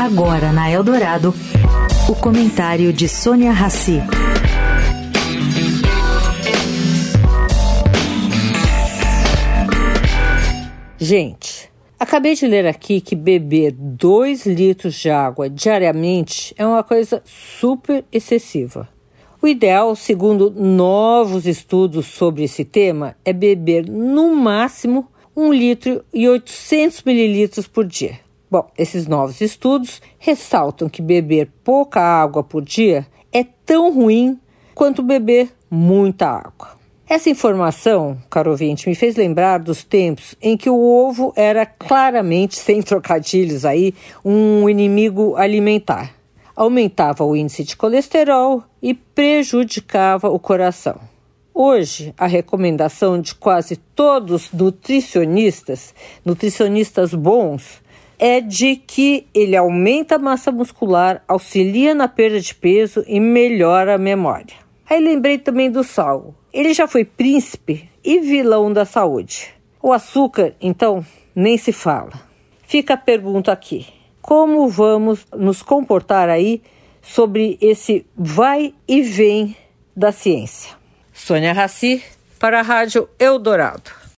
Agora na Eldorado, o comentário de Sônia Rassi. Gente, acabei de ler aqui que beber 2 litros de água diariamente é uma coisa super excessiva. O ideal, segundo novos estudos sobre esse tema, é beber no máximo 1 litro e 800 mililitros por dia. Bom, esses novos estudos ressaltam que beber pouca água por dia é tão ruim quanto beber muita água. Essa informação, caro ouvinte, me fez lembrar dos tempos em que o ovo era claramente, sem trocadilhos aí, um inimigo alimentar. Aumentava o índice de colesterol e prejudicava o coração. Hoje, a recomendação de quase todos os nutricionistas, nutricionistas bons, é de que ele aumenta a massa muscular, auxilia na perda de peso e melhora a memória. Aí lembrei também do sal. Ele já foi príncipe e vilão da saúde. O açúcar, então, nem se fala. Fica a pergunta aqui: como vamos nos comportar aí sobre esse vai e vem da ciência? Sônia Raci, para a Rádio Eldorado.